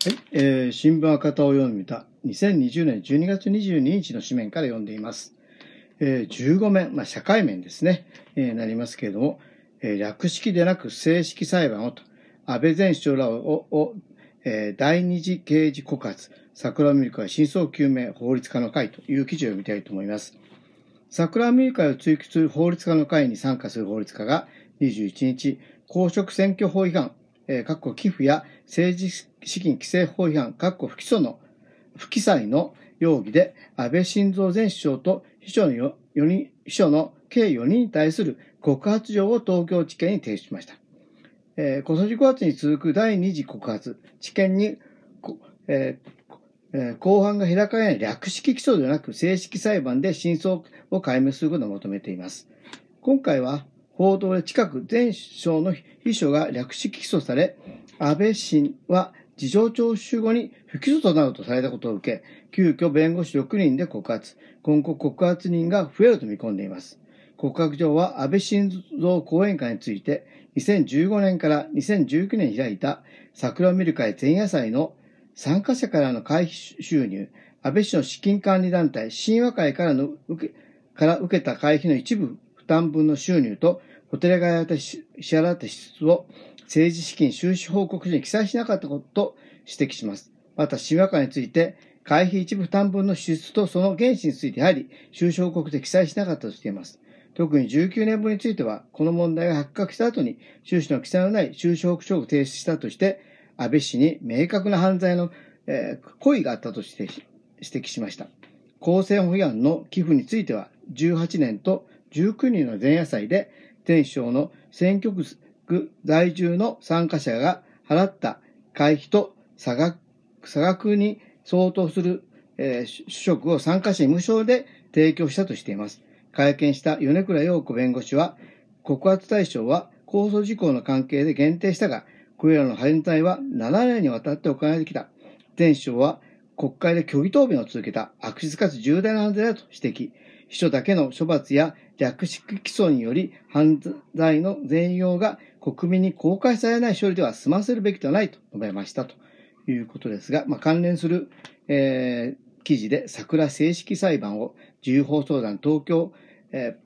はい、えー、新聞赤田を読んでみた。2020年12月22日の紙面から読んでいます。えー、15面、まあ、社会面ですね、えー、なりますけれども、えー、略式でなく正式裁判をと、安倍前首相らを、をえー、第二次刑事告発、桜ミルクは真相究明法律家の会という記事を読みたいと思います。桜ミルクを追及する法律家の会に参加する法律家が21日、公職選挙法違反、えー、寄付や政治資金規正法違反、括弧不起訴の、不記載の容疑で、安倍晋三前首相と秘書の4人、秘書の計4人に対する告発状を東京地検に提出しました。えー、小筋5月に続く第2次告発、地検に、えーえー、公判が開かれない略式起訴ではなく正式裁判で真相を解明することを求めています。今回は報道で近く前首相の秘書が略式起訴され、安倍氏は事情聴取後に不起訴となるとされたことを受け、急遽弁護士6人で告発、今後告発人が増えると見込んでいます。告白状は安倍晋三講演会について、2015年から2019年開いた桜を見る会前夜祭の参加者からの会費収入、安倍氏の資金管理団体、神話会からの受けから受けた会費の一部負担分の収入とホテル側で支払った支出を政治資金収支報告書に記載しなかったことと指摘します。また、新和歌について、会費一部負担分の支出とその原資についてやはり収支報告で記載しなかったとしています。特に19年分については、この問題が発覚した後に収支の記載のない収支報告書を提出したとして、安倍氏に明確な犯罪の、えー、故意があったとして指摘しました。公正法違反の寄付については、18年と19人の前夜祭で前首相の選挙区在住の参加者が払った会費と差額差額に相当する、えー、主食を参加者に無償で提供したとしています。会見した米倉陽子弁護士は、告発対象は控訴事項の関係で限定したが、これらの犯罪は7年にわたって行われてきた。前首相は国会で虚偽答弁を続けた悪質かつ重大な犯罪だと指摘。秘書だけの処罰や略式起訴により犯罪の全容が国民に公開されない処理では済ませるべきではないと述べましたということですが、まあ、関連する、えー、記事で桜正式裁判を自由放送団東京、え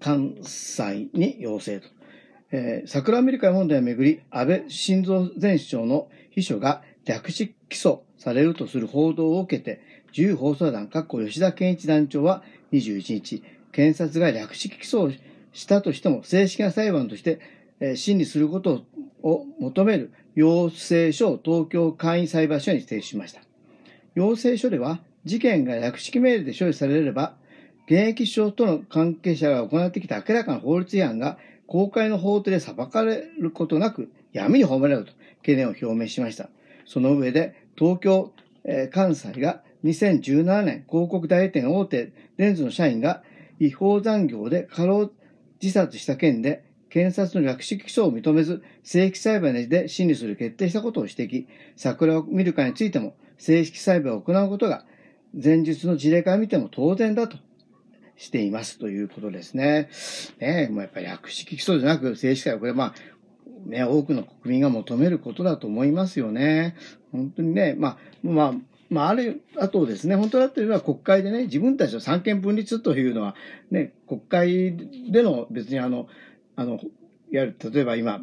ー、関西に要請と。えー、桜アメリカ問題をめぐり、安倍晋三前首相の秘書が略式起訴されるとする報道を受けて、自由放送団、かっこ吉田健一団長は21日、検察が略式起訴をしたとしても、正式な裁判として、審理することを求める要請書を東京簡易裁判所に提出しました。要請書では、事件が略式命令で処理されれば、現役首相との関係者が行ってきた明らかな法律違反が公開の法廷で裁かれることなく闇に葬られると懸念を表明しました。その上で、東京、えー、関西が2017年広告代理店大手レンズの社員が違法残業で過労自殺した件で検察の略式起訴を認めず正規裁判で審理する決定したことを指摘。桜を見るかについても正式裁判を行うことが前述の事例から見ても当然だとしていますということですね。ねもうやっぱり略式起訴じゃなく正式裁判、これまあ、ね、多くの国民が求めることだと思いますよね。本当にね、まあ、まあ、まあ、ある、あとですね、本当だっていうのは国会でね、自分たちの三権分立というのは、ね、国会での別にあの、あの、やる、例えば今、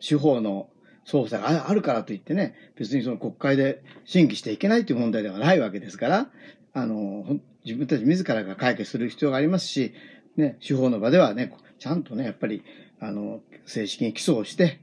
司法の捜査があるからといってね、別にその国会で審議していけないという問題ではないわけですから、あの、自分たち自らが解決する必要がありますし、ね、司法の場ではね、ちゃんとね、やっぱり、あの、正式に起訴をして、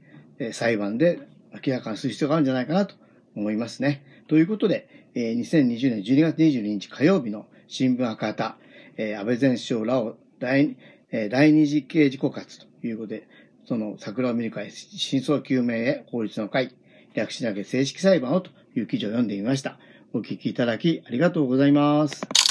裁判で明らかにする必要があるんじゃないかなと思いますね。ということで、えー、2020年12月22日火曜日の新聞赤旗、えー、安倍前首相らを第,、えー、第二次刑事告発ということで、その桜を見る会、真相究明へ法律の会、略しなげ正式裁判をという記事を読んでみました。お聞きいただきありがとうございます。